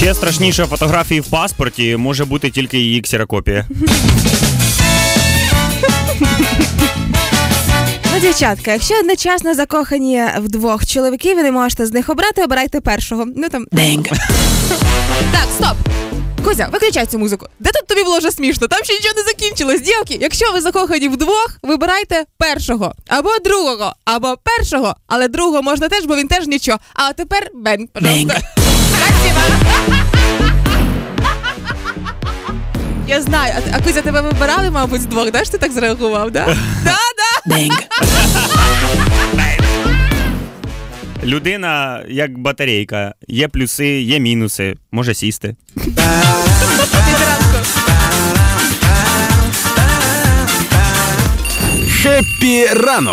Ще страшніше фотографії в паспорті може бути тільки її ксерокопія. Ну, дівчатка, якщо одночасно закохані в двох чоловіків і не можете з них обрати, обирайте першого. Ну там. Так, стоп! Кузя, виключай цю музику. Де тут тобі було вже смішно? Там ще нічого не закінчилось. Дівки, якщо ви закохані вдвох, вибирайте першого або другого, або першого, але другого можна теж, бо він теж нічого. А тепер бенг, пожалуйста. Спасибо. Я знаю, а, а Кузя, тебе вибирали, мабуть, з двох, да? ж ти так зреагував, да? Да, да. Людина як батарейка. Є плюси, є мінуси, може сісти. Хеппі ранок!